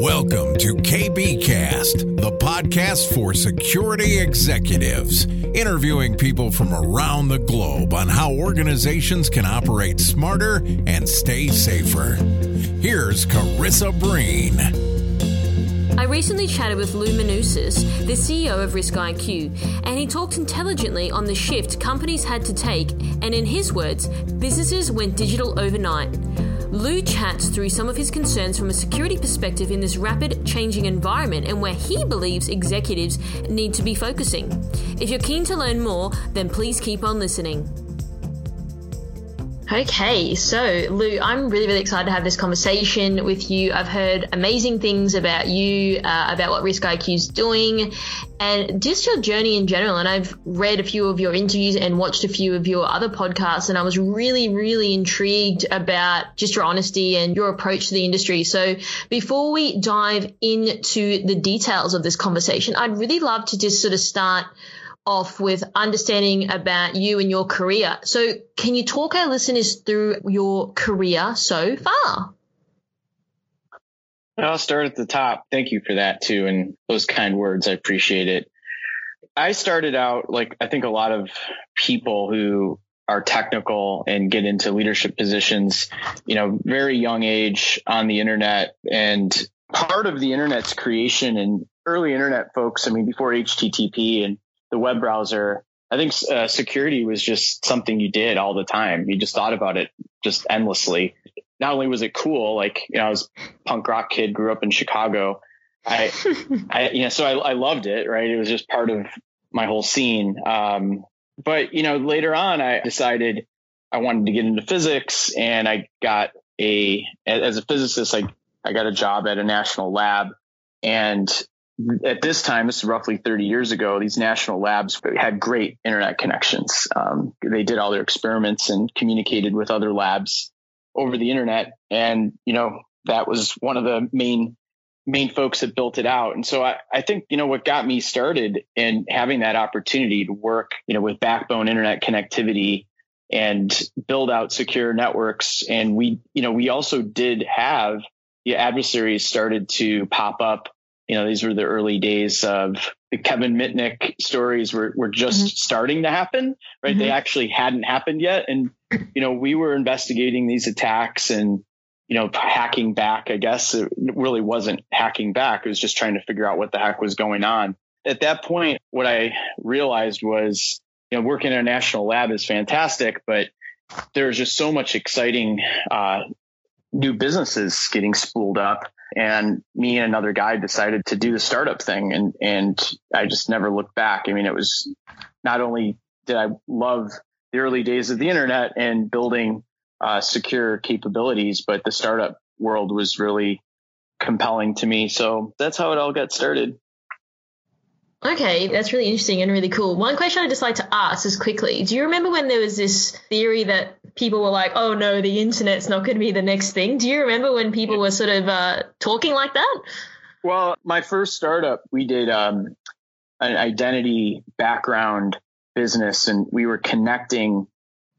Welcome to KBKast, the podcast for security executives, interviewing people from around the globe on how organizations can operate smarter and stay safer. Here's Karissa Breen. I recently chatted with Lou Manousos, the CEO of RiskIQ, and he talked intelligently on the shift companies had to take, and in his words, businesses went digital overnight. Lou chats through some of his concerns from a security perspective in this rapid changing environment and where he believes executives need to be focusing. If you're keen to learn more, then please keep on listening. Okay, so Lou, I'm really, really excited to have this conversation with you. I've heard amazing things about you, uh, about what RiskIQ is doing, and just your journey in general. And I've read a few of your interviews and watched a few of your other podcasts, and I was really, really intrigued about just your honesty and your approach to the industry. So before we dive into the details of this conversation, I'd really love to just sort of start off with understanding about you and your career. So, can you talk our listeners through your career so far? I'll start at the top. Thank you for that too, and those kind words. I appreciate it. I started out like I think a lot of people who are technical and get into leadership positions, you know, very young age on the internet. And part of the internet's creation and early internet folks, I mean, before HTTP and the web browser, I think uh, security was just something you did all the time. You just thought about it just endlessly. Not only was it cool, like you know, I was punk rock kid, grew up in Chicago. I, I you know, so I, I loved it. Right, it was just part of my whole scene. Um, but you know, later on, I decided I wanted to get into physics, and I got a as a physicist, I I got a job at a national lab, and at this time, this is roughly 30 years ago, these national labs had great internet connections. Um, they did all their experiments and communicated with other labs over the internet. And, you know, that was one of the main, main folks that built it out. And so I, I think, you know, what got me started in having that opportunity to work, you know, with backbone internet connectivity and build out secure networks. And we, you know, we also did have the adversaries started to pop up you know, these were the early days of the Kevin Mitnick stories were, were just mm-hmm. starting to happen, right? Mm-hmm. They actually hadn't happened yet. And, you know, we were investigating these attacks and, you know, hacking back, I guess it really wasn't hacking back. It was just trying to figure out what the heck was going on. At that point, what I realized was, you know, working in a national lab is fantastic, but there's just so much exciting, uh, new businesses getting spooled up and me and another guy decided to do the startup thing and and I just never looked back. I mean, it was not only did I love the early days of the internet and building uh, secure capabilities, but the startup world was really compelling to me. So that's how it all got started. Okay, that's really interesting and really cool. One question I'd just like to ask is quickly do you remember when there was this theory that people were like, oh no, the internet's not going to be the next thing? Do you remember when people were sort of uh, talking like that? Well, my first startup, we did um, an identity background business and we were connecting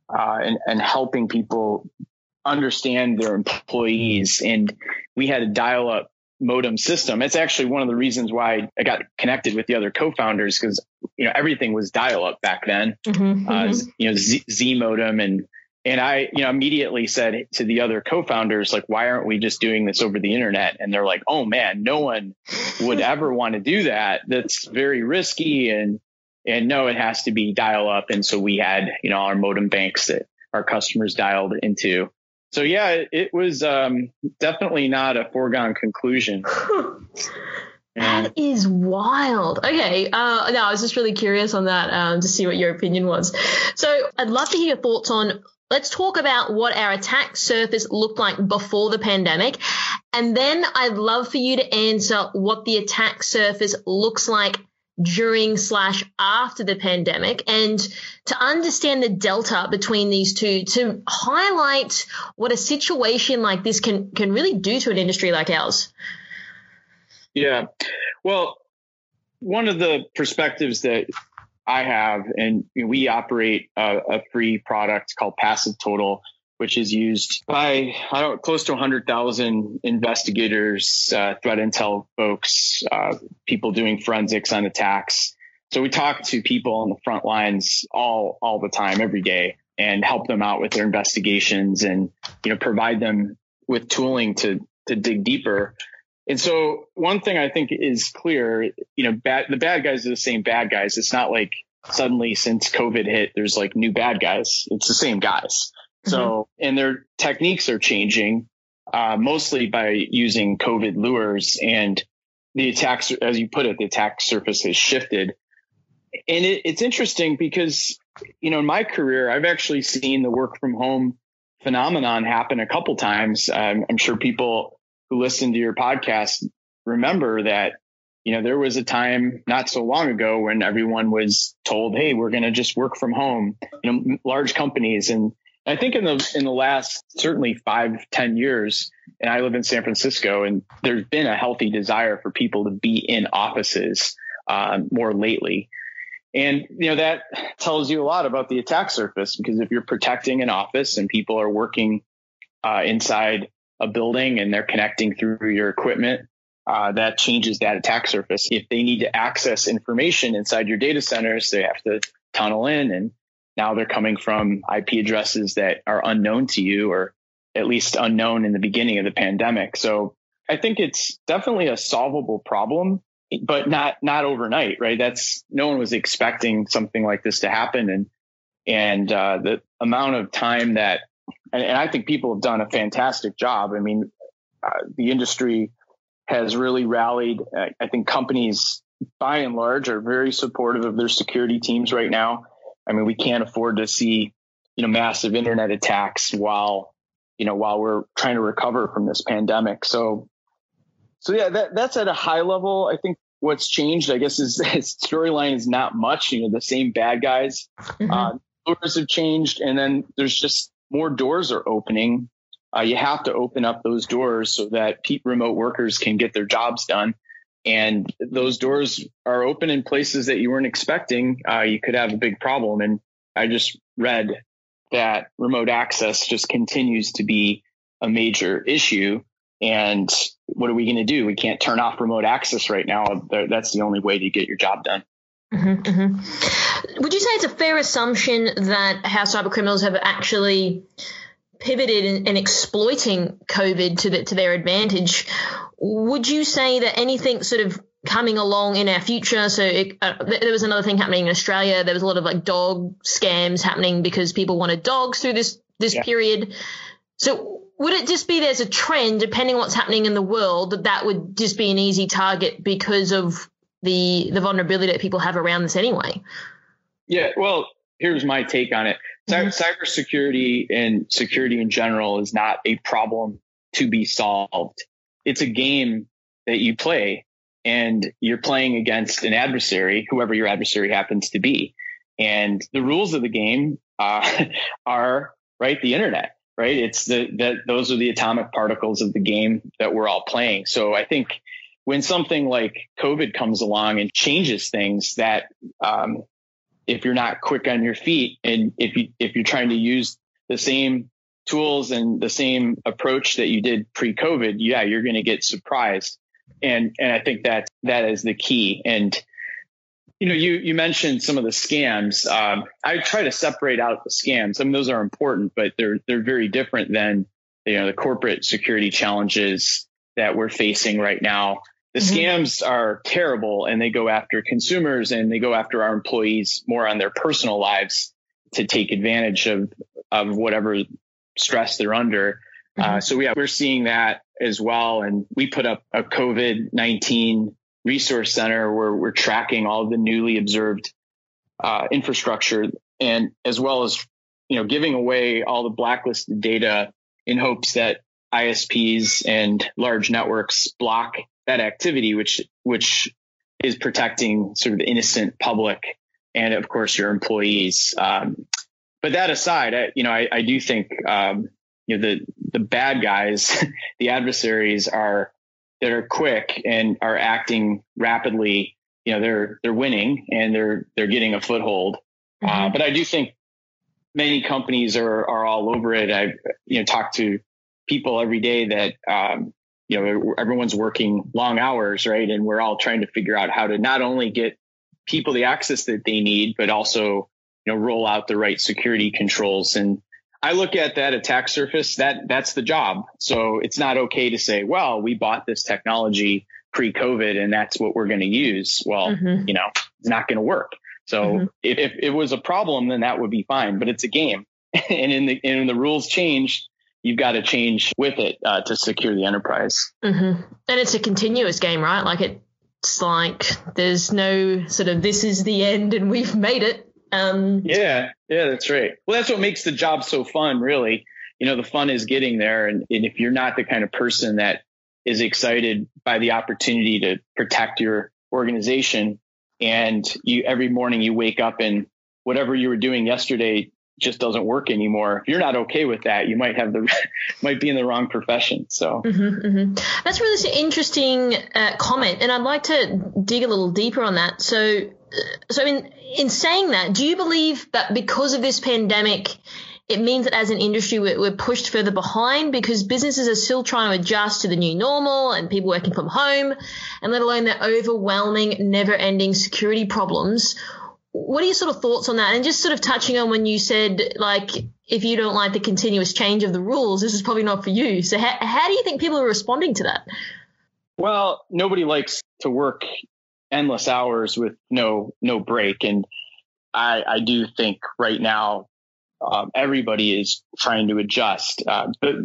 uh, and, and helping people understand their employees. And we had a dial up modem system. It's actually one of the reasons why I got connected with the other co-founders because you know everything was dial-up back then. Mm-hmm, uh, mm-hmm. You know Z, Z, modem and and I you know immediately said to the other co-founders like why aren't we just doing this over the internet? And they're like oh man no one would ever want to do that. That's very risky and and no it has to be dial-up. And so we had you know our modem banks that our customers dialed into so yeah, it, was um, definitely not a foregone conclusion. That is wild. Okay. Uh, no, I was just really curious on that um, to see what your opinion was. So I'd love to hear your thoughts on. Let's talk about what our attack surface looked like before the pandemic. And then I'd love for you to answer what the attack surface looks like during slash after the pandemic. And to understand the delta between these two to highlight what a situation like this can can really do to an industry like ours. Yeah. Well one of the perspectives that i have and we operate a, a free product called PassiveTotal which is used by I don't close to 100,000 investigators, uh, threat intel folks, uh, people doing forensics on attacks. So we talk to people on the front lines all all the time, every day, and help them out with their investigations, and you know provide them with tooling to to dig deeper. And so one thing I think is clear, you know, bad, the bad guys are the same bad guys. It's not like suddenly since COVID hit, there's like new bad guys. It's the same guys. Mm-hmm. So, and their techniques are changing, uh, mostly by using COVID lures and the attacks, as you put it, the attack surface has shifted. And it, it's interesting because, you know, in my career, I've actually seen the work from home phenomenon happen a couple times. Um, I'm sure people who listen to your podcast remember that you know, there was a time not so long ago when everyone was told, "Hey, we're going to just work from home." You know, large companies, and I think in the in the last certainly five ten years, and I live in San Francisco, and there's been a healthy desire for people to be in offices uh, more lately. And you know that tells you a lot about the attack surface because if you're protecting an office and people are working uh, inside a building and they're connecting through your equipment uh, that changes that attack surface. If they need to access information inside your data centers, they have to tunnel in and now they're coming from IP addresses that are unknown to you or at least unknown in the beginning of the pandemic. So I think it's definitely a solvable problem, but not, not overnight, right? That's no one was expecting something like this to happen. And, and, uh, the amount of time that, and, and, I think people have done a fantastic job. I mean, uh, the industry has really rallied. I think companies by and large are very supportive of their security teams right now. I mean, we can't afford to see, you know, massive internet attacks while, you know, while we're trying to recover from this pandemic. So, so yeah, that, that's at a high level. I think what's changed, I guess, is the storyline is not much. You know, the same bad guys. Mm-hmm. Uh, doors have changed, and then there's just more doors are opening uh, you have to open up those doors so that remote workers can get their jobs done. And those doors are open in places that you weren't expecting. Uh, you could have a big problem. And I just read that remote access just continues to be a major issue. And what are we going to do? We can't turn off remote access right now. That's the only way to get your job done. Mm-hmm, mm-hmm. Would you say it's a fair assumption that how cyber criminals have actually pivoted and, and exploiting COVID to the, to their advantage. Would you say that anything sort of coming along in our future. So it, uh, there was another thing happening in Australia. There was a lot of like dog scams happening because people wanted dogs through this this yeah. period. So would it just be there's a trend depending on what's happening in the world that that would just be an easy target because of the the vulnerability that people have around this anyway? Yeah, well, here's my take on it. Mm-hmm. Cybersecurity and security in general is not a problem to be solved. It's a game that you play and you're playing against an adversary, whoever your adversary happens to be. And the rules of the game uh, are right the internet, right? It's the that those are the atomic particles of the game that we're all playing. So I think when something like COVID comes along and changes things, that um, if you're not quick on your feet and if you if you're trying to use the same tools and the same approach that you did pre-COVID, yeah, you're going to get surprised. And and I think that that is the key. And you know, you you mentioned some of the scams. Um, I try to separate out the scams. I mean, those are important, but they're they're very different than you know the corporate security challenges that we're facing right now. The mm-hmm. scams are terrible and they go after consumers and they go after our employees more on their personal lives to take advantage of, of whatever stress they're under. Uh, mm-hmm. Uh, so yeah, we're seeing that as well. And we put up a COVID-19 resource center where we're tracking all the newly observed uh, infrastructure and as well as, you know, giving away all the blacklisted data in hopes that ISPs and large networks block that activity, which which is protecting sort of the innocent public and of course your employees. Um, but that aside, I, you know, I, I do think um, you know the the bad guys, the adversaries are that are quick and are acting rapidly. You know, they're they're winning and they're they're getting a foothold. Uh, mm-hmm. Uh, but I do think many companies are are all over it. I you know talk to people every day that um, you know everyone's working long hours, right? And we're all trying to figure out how to not only get people the access that they need, but also you know roll out the right security controls. And I look at that attack surface that that's the job. So it's not okay to say, well, we bought this technology pre-COVID and that's what we're going to use. Well, mm-hmm. you know, it's not going to work. So mm-hmm. if, if it was a problem, then that would be fine. But it's a game, and in the and the rules change, you've got to change with it uh, to secure the enterprise. Mm-hmm. And it's a continuous game, right? Like it's like there's no sort of this is the end and we've made it. Um, yeah, yeah, that's right. Well, that's what makes the job so fun, really. You know, the fun is getting there, and, and if you're not the kind of person that is excited by the opportunity to protect your organization, and you every morning you wake up and whatever you were doing yesterday just doesn't work anymore. If you're not okay with that, you might have the might be in the wrong profession. So mm-hmm, mm-hmm. that's really interesting uh, comment, and I'd like to dig a little deeper on that. So, uh, so in in saying that, do you believe that because of this pandemic, it means that as an industry, we're, pushed further behind because businesses are still trying to adjust to the new normal and people working from home, and let alone the overwhelming, never ending security problems. What are your sort of thoughts on that? And just sort of touching on when you said, like, if you don't like the continuous change of the rules, this is probably not for you. So, how, how do you think people are responding to that? Well, nobody likes to work endless hours with no no break, and I, I do think right now um, everybody is trying to adjust. Uh, but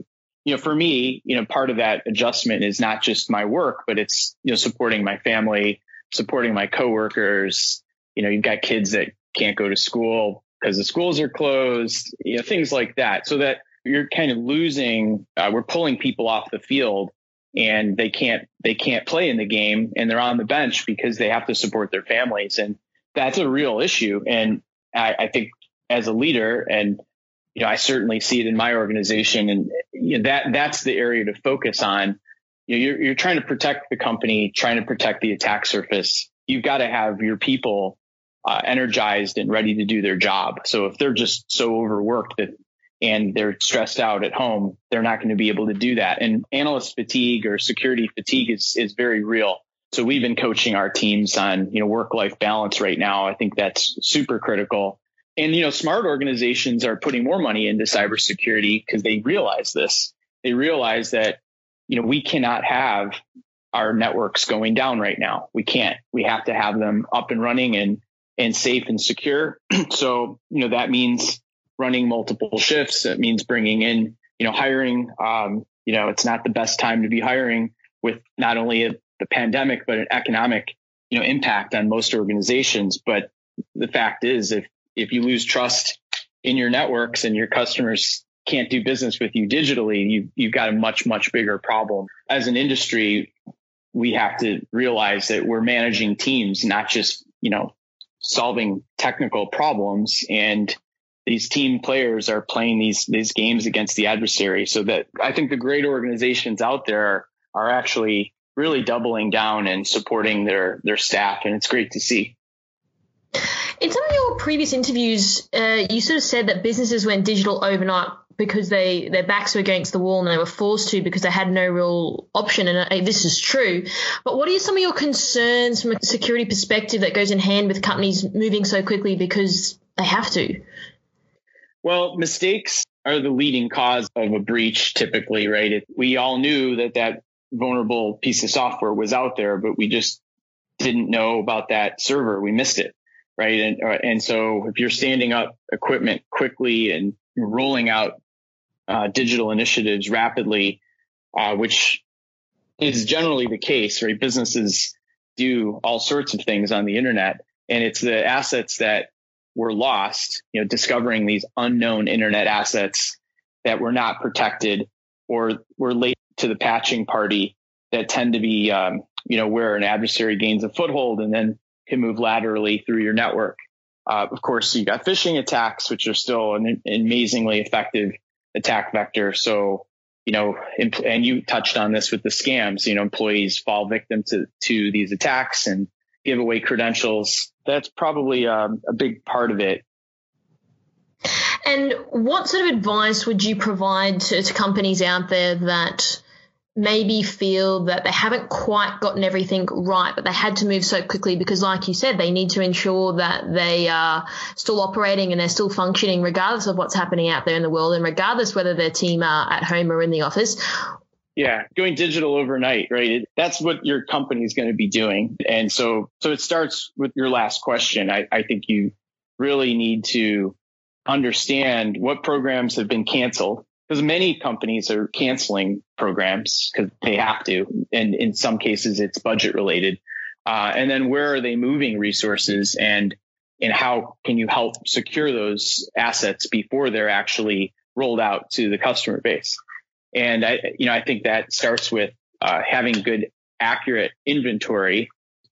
you know, for me, you know, part of that adjustment is not just my work, but it's you know supporting my family, supporting my coworkers. You know, you've got kids that can't go to school because the schools are closed. You know, things like that. So that you're kind of losing. Uh, we're pulling people off the field, and they can't they can't play in the game, and they're on the bench because they have to support their families, and that's a real issue. And I, I think as a leader and you know, I certainly see it in my organization and you know, that that's the area to focus on. You know, you're, you're trying to protect the company, trying to protect the attack surface. You've got to have your people uh, energized and ready to do their job. So if they're just so overworked that and they're stressed out at home, they're not going to be able to do that. And analyst fatigue or security fatigue is is very real. So we've been coaching our teams on, you know, work life balance right now. I think that's super critical. And, you know, smart organizations are putting more money into cybersecurity because they realize this. They realize that, you know, we cannot have our networks going down right now. We can't. We have to have them up and running and, and safe and secure. so, you know, that means running multiple shifts. It means bringing in, you know, hiring. Um, you know, it's not the best time to be hiring with not only a, the pandemic, but an economic, you know, impact on most organizations. But the fact is, if if you lose trust in your networks and your customers can't do business with you digitally, you, you've got a much, much bigger problem. As an industry, we have to realize that we're managing teams, not just, you know, solving technical problems. And these team players are playing these, these games against the adversary. So that I think the great organizations out there are actually really doubling down and supporting their, their staff. And it's great to see. In some of your previous interviews, uh, you sort of said that businesses went digital overnight because they their backs were against the wall and they were forced to because they had no real option. And uh, this is true. But what are some of your concerns from a security perspective that goes in hand with companies moving so quickly because they have to? Well, mistakes are the leading cause of a breach typically, right? It, we all knew that that vulnerable piece of software was out there, but we just didn't know about that server. We missed it right? And uh, and so if you're standing up equipment quickly and rolling out uh, digital initiatives rapidly, uh, which is generally the case, right? Businesses do all sorts of things on the internet, and it's the assets that were lost, you know, discovering these unknown internet assets that were not protected or were late to the patching party that tend to be, um, you know, where an adversary gains a foothold and then can move laterally through your network. Uh, of course, you got phishing attacks, which are still an, amazingly effective attack vector. So, you know, and you touched on this with the scams, you know, employees fall victim to, to these attacks and give away credentials. That's probably um, a big part of it. And what sort of advice would you provide to, to companies out there that maybe feel that they haven't quite gotten everything right, but they had to move so quickly because, like you said, they need to ensure that they are still operating and they're still functioning regardless of what's happening out there in the world and regardless whether their team are at home or in the office. Yeah, going digital overnight, right? It, that's what your company is going to be doing. And so, so it starts with your last question. I, I think you really need to understand what programs have been canceled because many companies are canceling programs because they have to. And in some cases, it's budget related. Uh, and then where are they moving resources and, and how can you help secure those assets before they're actually rolled out to the customer base? And I, you know, I think that starts with uh, having good, accurate inventory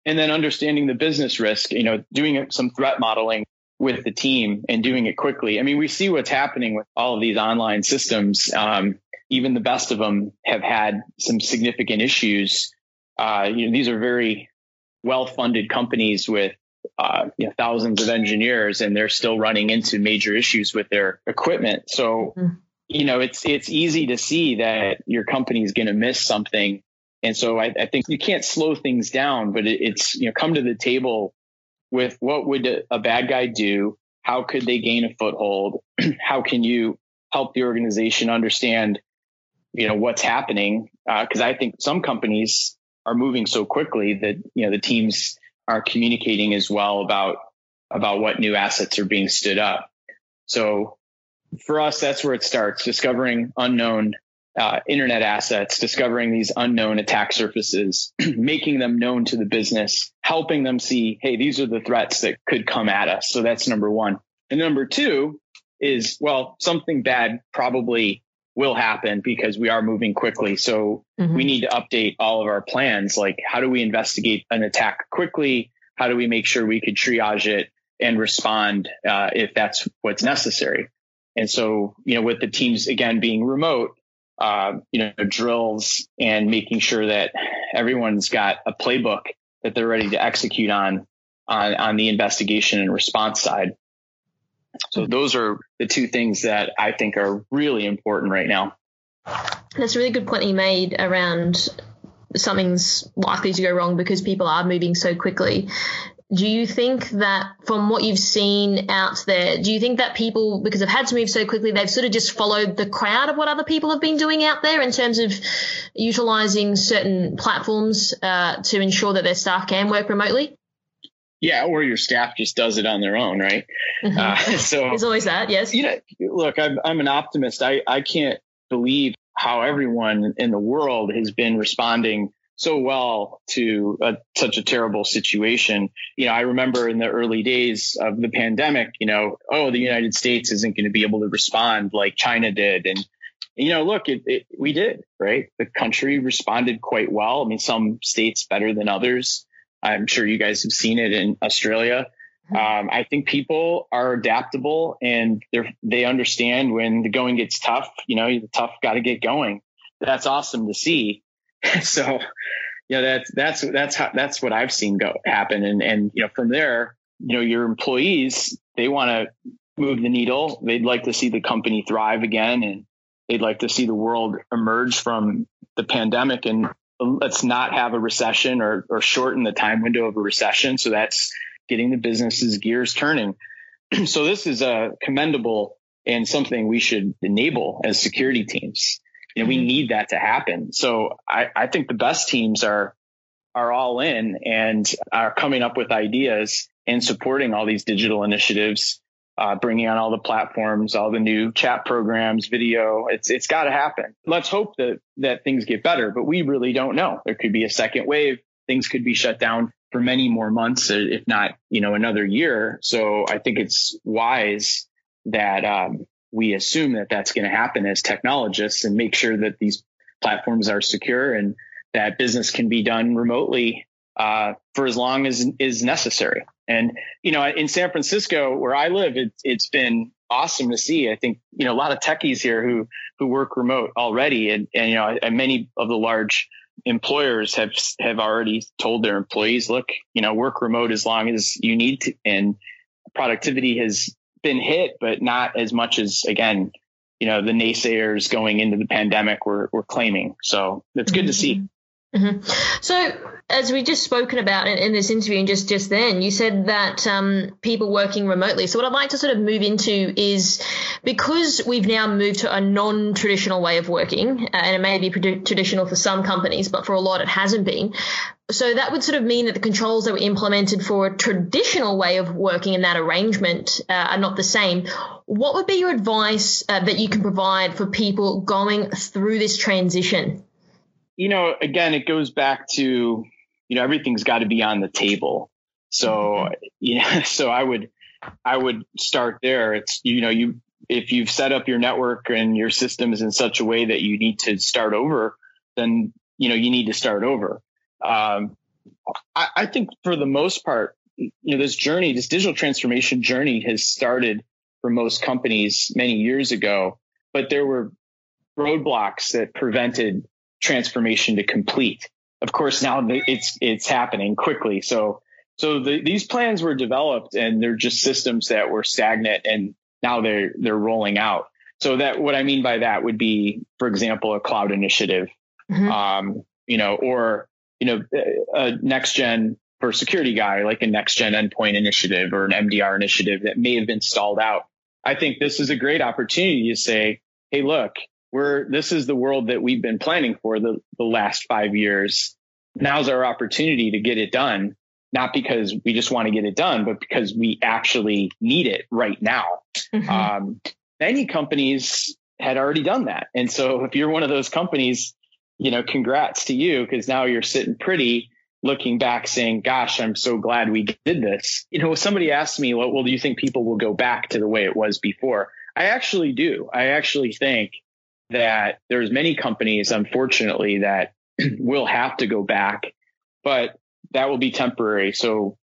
and then understanding the business risk, you know, doing some threat modeling with the team and doing it quickly. I mean, we see what's happening with all of these online systems. Um, even the best of them have had some significant issues. Uh, you know, these are very well-funded companies with uh, you know, thousands of engineers, and they're still running into major issues with their equipment. So, mm-hmm. you know, it's it's easy to see that your company is going to miss something, and so I, I, think you can't slow things down, but it, it's you know, come to the table with what would a bad guy do? How could they gain a foothold? How can you help the organization understand, you know, what's happening? Because uh, I think some companies are moving so quickly that you know the teams aren't communicating as well about about what new assets are being stood up. So for us, that's where it starts: discovering unknown uh, internet assets, discovering these unknown attack surfaces, making them known to the business, helping them see, hey, these are the threats that could come at us. So that's number one. And number two is, well, something bad probably will happen because we are moving quickly. So mm-hmm. we need to update all of our plans. Like, how do we investigate an attack quickly? How do we make sure we could triage it and respond uh, if that's what's necessary? And so, you know, with the teams again being remote, uh, you know, drills and making sure that everyone's got a playbook that they're ready to execute on, on, on the investigation and response side. So those are the two things that I think are really important right now. That's a really good point you made around something's likely to go wrong because people are moving so quickly do you think that from what you've seen out there, do you think that people, because they've had to move so quickly, they've sort of just followed the crowd of what other people have been doing out there in terms of utilizing certain platforms uh, to ensure that their staff can work remotely? Yeah, or your staff just does it on their own, right? Mm-hmm. Uh, so there's always that, yes. You know, look, I'm, I'm an optimist. I, I can't believe how everyone in the world has been responding so well to a, such a terrible situation. You know, I remember in the early days of the pandemic, you know, oh, the United States isn't going to be able to respond like China did. And, you know, look, it, it, we did, right? The country responded quite well. I mean, some states better than others. I'm sure you guys have seen it in Australia. Mm-hmm. Um, I think people are adaptable and they they understand when the going gets tough, you know, the tough got to get going. That's awesome to see. so, yeah, that's that's that's how that's what I've seen go happen, and and you know from there, you know, your employees they want to move the needle. They'd like to see the company thrive again, and they'd like to see the world emerge from the pandemic and let's not have a recession or or shorten the time window of a recession. So that's getting the business's gears turning. so this is a commendable and something we should enable as security teams. You know, we mm-hmm. need that to happen. So I, I think the best teams are are all in and are coming up with ideas and supporting all these digital initiatives, uh, bringing on all the platforms, all the new chat programs, video. It's it's got to happen. Let's hope that that things get better, but we really don't know. There could be a second wave. Things could be shut down for many more months, if not, you know, another year. So I think it's wise that um, we assume that that's going to happen as technologists and make sure that these platforms are secure and that business can be done remotely uh, for as long as is necessary. And you know, in San Francisco, where I live, it, it's been awesome to see. I think you know a lot of techies here who who work remote already, and, and you know, and many of the large employers have have already told their employees, look, you know, work remote as long as you need to, and productivity has been hit, but not as much as again, you know, the naysayers going into the pandemic were, were claiming. So it's good mm-hmm. to see. Mm-hmm. So, as we just spoken about in, in, this interview, and just just then, you said that um, people working remotely. So, what I'd like to sort of move into is because we've now moved to a non-traditional way of working, uh, and it may be traditional for some companies, but for a lot it hasn't been. So that would sort of mean that the controls that were implemented for a traditional way of working in that arrangement uh, are not the same. What would be your advice uh, that you can provide for people going through this transition? You know, again, it goes back to, you know, everything's got to be on the table. So, mm-hmm. you know, so I would, I would start there. It's, you know, you, if you've set up your network and your systems in such a way that you need to start over, then, you know, you need to start over. Um, I, I think for the most part, you know, this journey, this digital transformation journey has started for most companies many years ago, but there were roadblocks that prevented transformation to complete. Of course, now it's it's happening quickly. So so the, these plans were developed and they're just systems that were stagnant and now they're they're rolling out. So that what I mean by that would be, for example, a cloud initiative, mm-hmm. um, you know, or you know, a next gen for security guy like a next gen endpoint initiative or an MDR initiative that may have been stalled out. I think this is a great opportunity to say, hey, look, we're this is the world that we've been planning for the, the last five years. Now's our opportunity to get it done, not because we just want to get it done, but because we actually need it right now. Mm-hmm. Um, many companies had already done that. And so if you're one of those companies, you know, congrats to you because now you're sitting pretty looking back saying, gosh, I'm so glad we did this. You know, somebody asked me, well, well, do you think people will go back to the way it was before? I actually do. I actually think that there's many companies, unfortunately, that will have to go back, but that will be temporary. So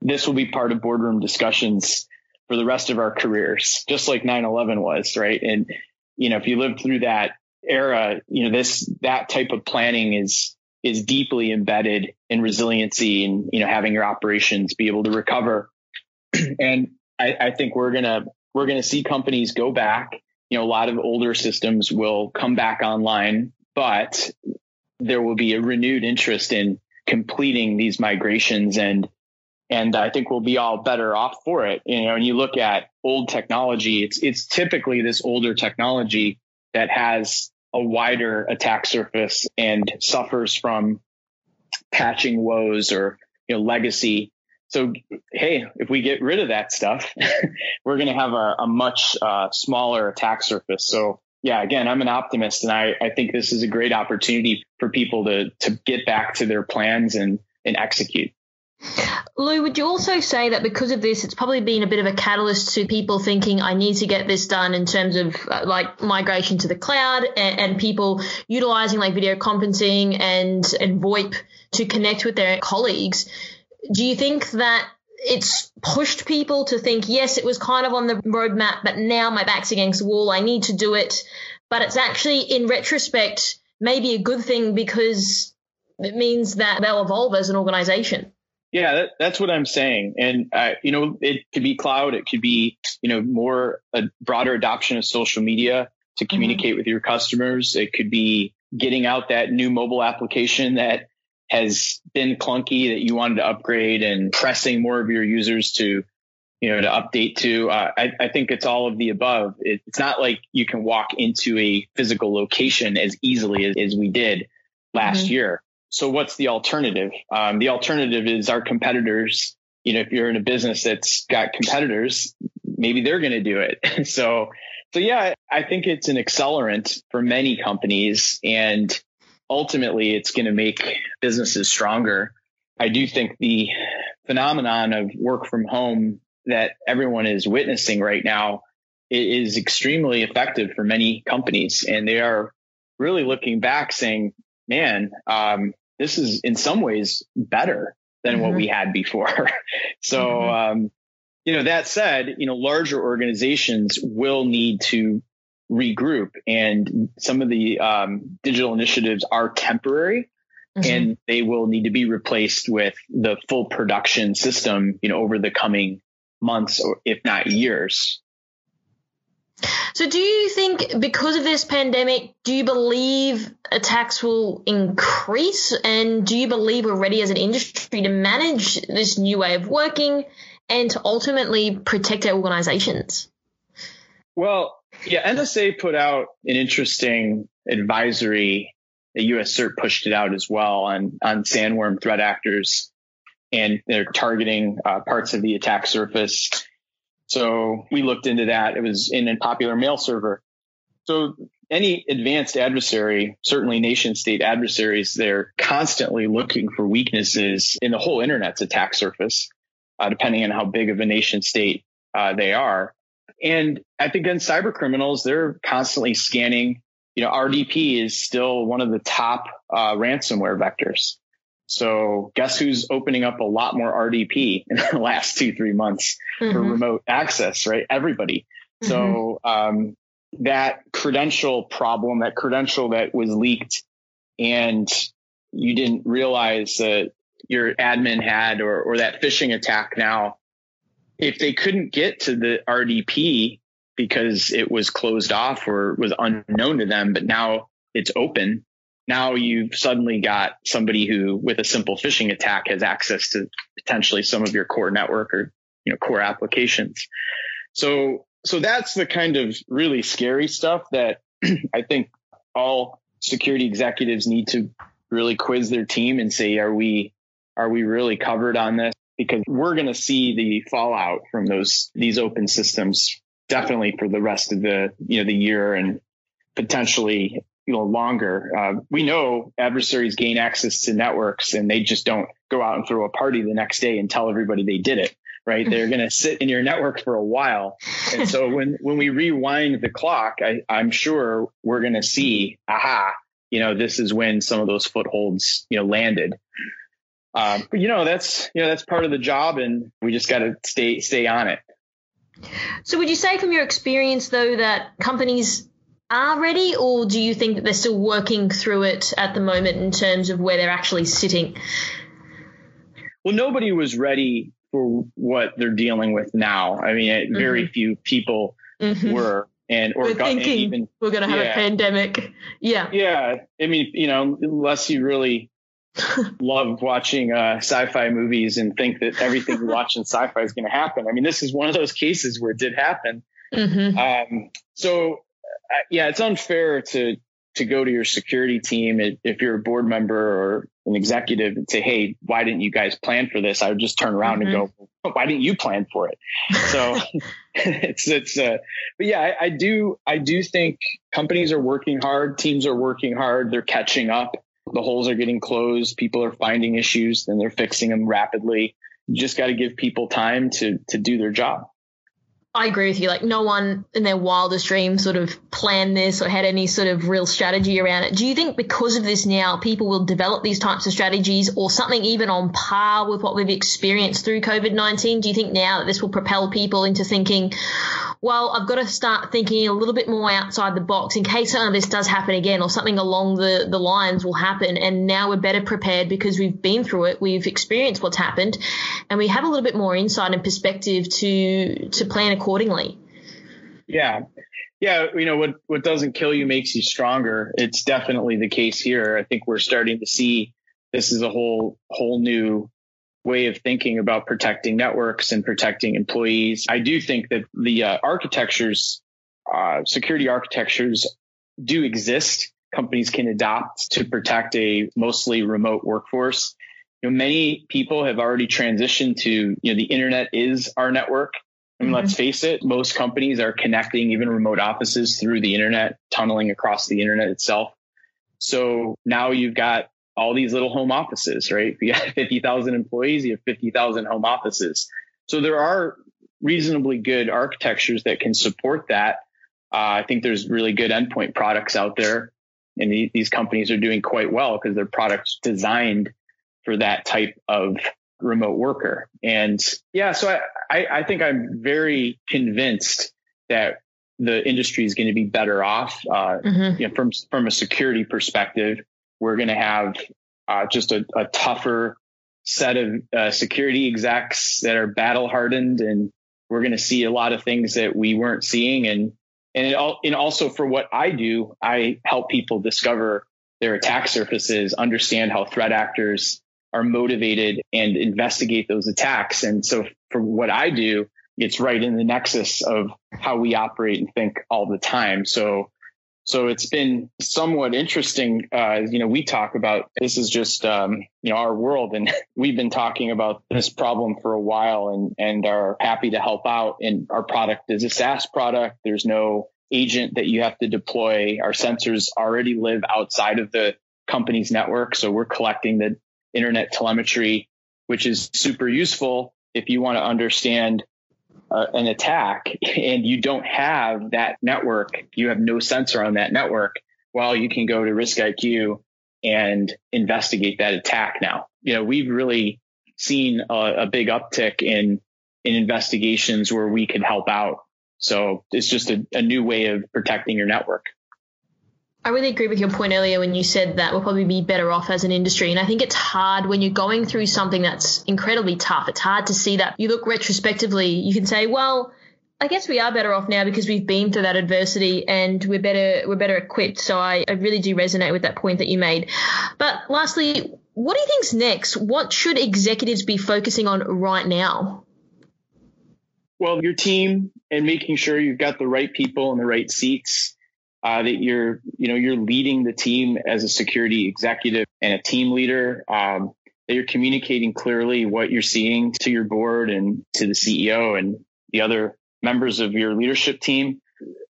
this will be part of boardroom discussions for the rest of our careers, just like 9-11 was, right? And, you know, if you lived through that era, you know, this, that type of planning is, is deeply embedded in resiliency and, you know, having your operations be able to recover. and I, I think we're going to, we're going to see companies go back you know, a lot of older systems will come back online, but there will be a renewed interest in completing these migrations and and I think we'll be all better off for it. You know, when you look at old technology, it's it's typically this older technology that has a wider attack surface and suffers from patching woes or you know legacy so, hey, if we get rid of that stuff, we're going to have a, a much uh, smaller attack surface. So, yeah, again, I'm an optimist, and I, I think this is a great opportunity for people to to get back to their plans and and execute. Lou, would you also say that because of this, it's probably been a bit of a catalyst to people thinking, I need to get this done in terms of uh, like migration to the cloud and, and, people utilizing like video conferencing and, and VoIP to connect with their colleagues? Do you think that it's pushed people to think, yes, it was kind of on the roadmap, but now my back's against the wall. I need to do it. But it's actually, in retrospect, maybe a good thing because it means that they'll evolve as an organization. Yeah, that, that's what I'm saying. And, uh, you know, it could be cloud. It could be, you know, more a broader adoption of social media to mm-hmm. communicate mm-hmm. with your customers. It could be getting out that new mobile application that has been clunky that you wanted to upgrade and pressing more of your users to, you know, to update to. Uh, I, I, think it's all of the above. It, it's not like you can walk into a physical location as easily as, as we did last mm-hmm. year. So what's the alternative? Um, the alternative is our competitors. You know, if you're in a business that's got competitors, maybe they're going to do it. so, so yeah, I think it's an accelerant for many companies and ultimately it's going to make businesses stronger. I do think the phenomenon of work from home that everyone is witnessing right now is extremely effective for many companies. And they are really looking back saying, man, um, this is in some ways better than mm-hmm. what we had before. so, mm-hmm. um, you know, that said, you know, larger organizations will need to regroup and some of the um, digital initiatives are temporary mm-hmm. and they will need to be replaced with the full production system you know over the coming months or if not years. So, do you think because of this pandemic, do you believe attacks will increase? And do you believe we're ready as an industry to manage this new way of working and to ultimately protect our organizations? Well, yeah, NSA put out an interesting advisory. The US CERT pushed it out as well on, on sandworm threat actors, and they're targeting uh, parts of the attack surface so we looked into that. It was in a popular mail server. So any advanced adversary, certainly nation state adversaries, they're constantly looking for weaknesses in the whole internet's attack surface, uh, depending on how big of a nation state uh, they are. And I think in cyber criminals, they're constantly scanning. You know, RDP is still one of the top uh, ransomware vectors. So guess who's opening up a lot more RDP in the last two, three months mm-hmm. for remote access, right? Everybody. Mm-hmm. So, um, that credential problem, that credential that was leaked and you didn't realize that your admin had or, or that phishing attack now, if they couldn't get to the RDP because it was closed off or was unknown to them, but now it's open, now you've suddenly got somebody who with a simple phishing attack has access to potentially some of your core network or you know core applications. So so that's the kind of really scary stuff that i think all security executives need to really quiz their team and say are we are we really covered on this because we're going to see the fallout from those these open systems definitely for the rest of the you know the year and potentially you know longer. Uh, we know adversaries gain access to networks, and they just don't go out and throw a party the next day and tell everybody they did it. Right? They're going to sit in your network for a while, and so when when we rewind the clock, I, I'm sure we're going to see, aha, you know, this is when some of those footholds you know landed. Um, but you know that's you know that's part of the job, and we just got to stay stay on it. So, would you say from your experience, though, that companies are ready, or do you think that they're still working through it at the moment in terms of where they're actually sitting? Well, nobody was ready for what they're dealing with now. I mean, mm-hmm. very few people mm-hmm. were. And or we're got, thinking even, we're going to have yeah. a pandemic. Yeah. Yeah. I mean, you know, unless you really love watching uh, sci-fi movies and think that everything you watch in sci-fi is going to happen. I mean, this is one of those cases where it did happen. Mm-hmm. Um, so yeah, it's unfair to to go to your security team if you're a board member or an executive and say, "Hey, why didn't you guys plan for this?" I would just turn around mm-hmm. and go, "Why didn't you plan for it?" So it's it's uh, but yeah, I, I do I do think companies are working hard, teams are working hard, they're catching up. The holes are getting closed, people are finding issues, and they're fixing them rapidly. You just got to give people time to to do their job. I agree with you. Like, no one in their wildest dreams sort of planned this or had any sort of real strategy around it. Do you think because of this now, people will develop these types of strategies or something even on par with what we've experienced through COVID 19? Do you think now that this will propel people into thinking, well, I've got to start thinking a little bit more outside the box in case of this does happen again or something along the, the lines will happen. And now we're better prepared because we've been through it, we've experienced what's happened, and we have a little bit more insight and perspective to to plan accordingly. Yeah. Yeah, you know what what doesn't kill you makes you stronger. It's definitely the case here. I think we're starting to see this is a whole whole new way of thinking about protecting networks and protecting employees. I do think that the uh, architectures, uh, security architectures do exist. Companies can adopt to protect a mostly remote workforce. You know, many people have already transitioned to, you know, the internet is our network. I mean, mm-hmm. let's face it, most companies are connecting even remote offices through the internet, tunneling across the internet itself. So now you've got all these little home offices, right? If you have 50,000 employees, you have 50,000 home offices. So there are reasonably good architectures that can support that. Uh, I think there's really good endpoint products out there and the, these companies are doing quite well because their products designed for that type of remote worker. And yeah, so I, I, I think I'm very convinced that the industry is going to be better off uh, mm-hmm. you know, from from a security perspective we're going to have uh, just a, a, tougher set of uh, security execs that are battle hardened and we're going to see a lot of things that we weren't seeing. And, and, all, and also for what I do, I help people discover their attack surfaces, understand how threat actors are motivated and investigate those attacks. And so for what I do, it's right in the nexus of how we operate and think all the time. So so it's been somewhat interesting. Uh, you know, we talk about this is just um, you know our world, and we've been talking about this problem for a while, and and are happy to help out. And our product is a SaaS product. There's no agent that you have to deploy. Our sensors already live outside of the company's network, so we're collecting the internet telemetry, which is super useful if you want to understand uh, an attack and you don't have that network, you have no sensor on that network, well, you can go to RiskIQ and investigate that attack now. You know, we've really seen a, a big uptick in, in investigations where we can help out. So it's just a, a new way of protecting your network. I really agree with your point earlier when you said that we'll probably be better off as an industry. And I think it's hard when you're going through something that's incredibly tough. It's hard to see that. You look retrospectively, you can say, well, I guess we are better off now because we've been through that adversity and we're better we're better equipped. So I, I really do resonate with that point that you made. But lastly, what do you think's next? What should executives be focusing on right now? Well, your team and making sure you've got the right people in the right seats uh, that you're, you know, you're leading the team as a security executive and a team leader. Um, that you're communicating clearly what you're seeing to your board and to the CEO and the other members of your leadership team.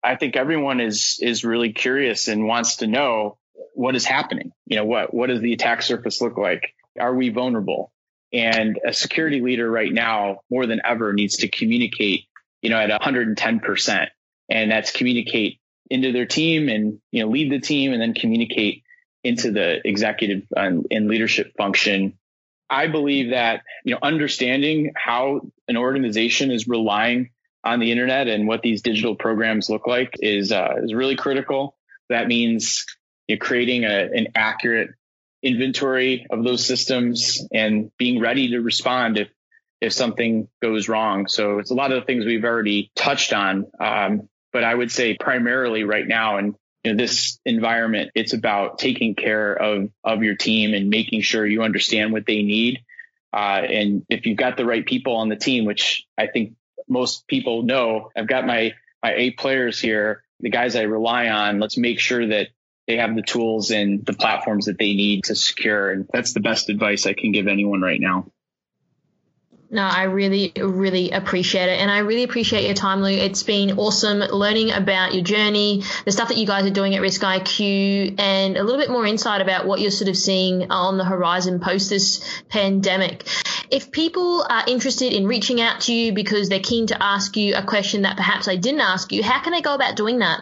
I think everyone is is really curious and wants to know what is happening. You know, what what does the attack surface look like? Are we vulnerable? And a security leader right now, more than ever, needs to communicate, you know, at 110%. And that's communicate into their team and you know lead the team and then communicate into the executive and, and leadership function i believe that you know understanding how an organization is relying on the internet and what these digital programs look like is uh, is really critical that means you know, creating a, an accurate inventory of those systems and being ready to respond if if something goes wrong. So it's a lot of the things we've already touched on. Um, but I would say primarily right now in you know, this environment, it's about taking care of, of your team and making sure you understand what they need. Uh, and if you've got the right people on the team, which I think most people know, I've got my, my eight players here, the guys I rely on, let's make sure that they have the tools and the platforms that they need to secure. And that's the best advice I can give anyone right now. No, I really, really appreciate it. And I really appreciate your time, Lou. It's been awesome learning about your journey, the stuff that you guys are doing at RiskIQ, and a little bit more insight about what you're sort of seeing on the horizon post this pandemic. If people are interested in reaching out to you because they're keen to ask you a question that perhaps I didn't ask you, how can they go about doing that?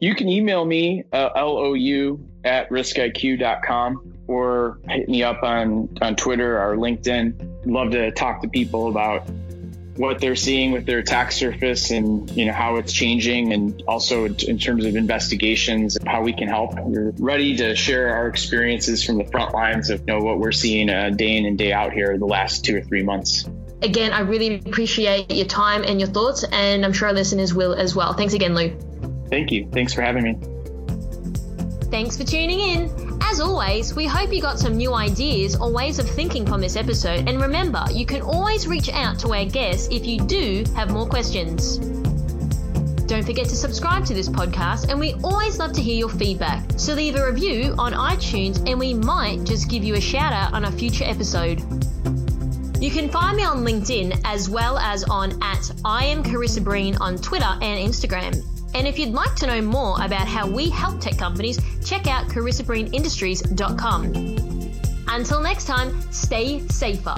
You can email me, uh, lou at riskiq.com or hit me up on, on Twitter or LinkedIn. Love to talk to people about what they're seeing with their attack surface and you know how it's changing and also in terms of investigations how we can help. We're ready to share our experiences from the front lines of you know what we're seeing uh, day in and day out here the last two or three months. Again i really appreciate your time and your thoughts and i'm sure our listeners will as well. Thanks again lou. Thank you. Thanks for having me. Thanks for tuning in as always, we hope you got some new ideas or ways of thinking from this episode, and remember, you can always reach out to our guests if you do have more questions. Don't forget to subscribe to this podcast, and we always love to hear your feedback. So leave a review on iTunes, and we might just give you a shout out on a future episode. You can find me on LinkedIn as well as on at I am Karissa Breen on Twitter and Instagram. And if you'd like to know more about how we help tech companies, check out karissabreenindustries.com. Until next time, stay safer.